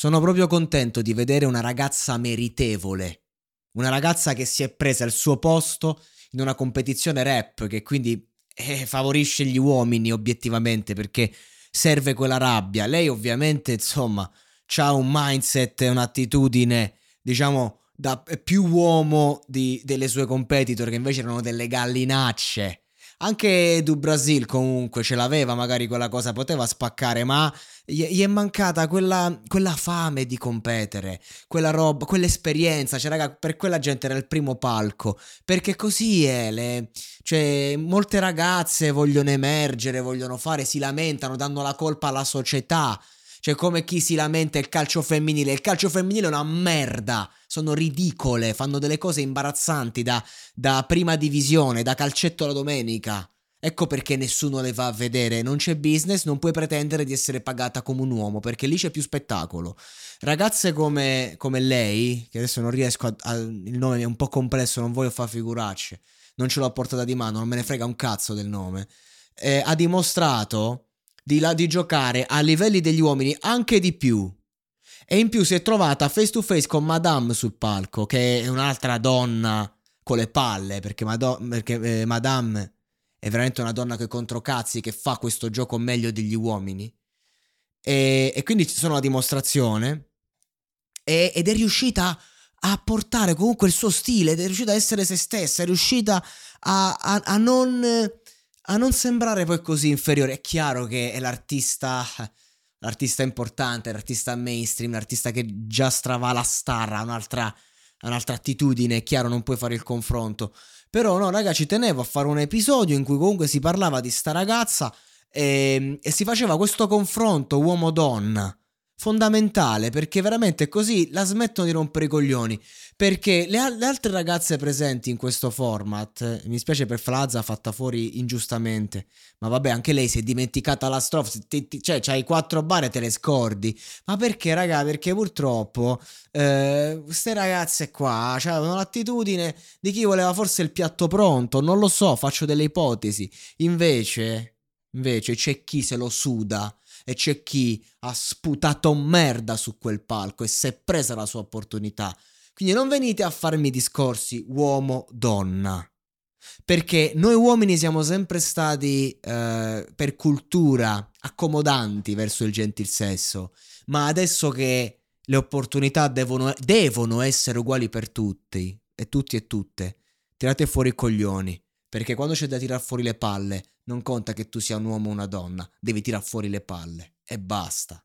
Sono proprio contento di vedere una ragazza meritevole una ragazza che si è presa il suo posto in una competizione rap che quindi eh, favorisce gli uomini obiettivamente perché serve quella rabbia. Lei ovviamente, insomma, ha un mindset e un'attitudine, diciamo, da più uomo di, delle sue competitor che invece erano delle gallinacce anche Du Brasil comunque ce l'aveva, magari quella cosa poteva spaccare, ma gli, è mancata quella, quella, fame di competere, quella roba, quell'esperienza. Cioè, raga, per quella gente era il primo palco. Perché così è. Le, cioè, molte ragazze vogliono emergere, vogliono fare, si lamentano, danno la colpa alla società. Cioè, come chi si lamenta il calcio femminile. Il calcio femminile è una merda. Sono ridicole, fanno delle cose imbarazzanti da, da prima divisione, da calcetto la domenica. Ecco perché nessuno le va a vedere. Non c'è business, non puoi pretendere di essere pagata come un uomo, perché lì c'è più spettacolo. Ragazze come, come lei, che adesso non riesco a, a, Il nome è un po' complesso, non voglio fare figuracce. Non ce l'ho a portata di mano, non me ne frega un cazzo del nome. Eh, ha dimostrato di, la, di giocare a livelli degli uomini anche di più. E in più si è trovata face to face con Madame sul palco, che è un'altra donna con le palle, perché, Mado- perché eh, Madame è veramente una donna che controcazzi, che fa questo gioco meglio degli uomini. E, e quindi ci sono la dimostrazione. E, ed è riuscita a portare comunque il suo stile, è riuscita a essere se stessa, è riuscita a, a, a non a non sembrare poi così inferiore. È chiaro che è l'artista, l'artista importante, l'artista mainstream, l'artista che già stravala star, ha un'altra, un'altra attitudine, è chiaro, non puoi fare il confronto. Però no, raga, ci tenevo a fare un episodio in cui comunque si parlava di sta ragazza e, ehm, e si faceva questo confronto uomo-donna fondamentale perché veramente così la smettono di rompere i coglioni. Perché le, le, altre ragazze presenti in questo format, mi spiace per Flazza, fatta fuori ingiustamente, ma vabbè, anche lei si è dimenticata la strofa, ti, ti, cioè c'hai quattro bar e te le scordi. Ma perché, raga? Perché purtroppo queste eh, ragazze qua cioè, l'attitudine di chi voleva forse il piatto pronto, non lo so, faccio delle ipotesi. Invece, invece c'è chi se lo suda e c'è chi ha sputato merda su quel palco e si è presa la sua opportunità. Quindi non venite a farmi discorsi uomo-donna. Perché noi uomini siamo sempre stati eh, per cultura accomodanti verso il gentil sesso, ma adesso che le opportunità devono, devono essere uguali per tutti, e tutti e tutte, tirate fuori i coglioni, perché quando c'è da tirar fuori le palle, non conta che tu sia un uomo o una donna, devi tirar fuori le palle e basta.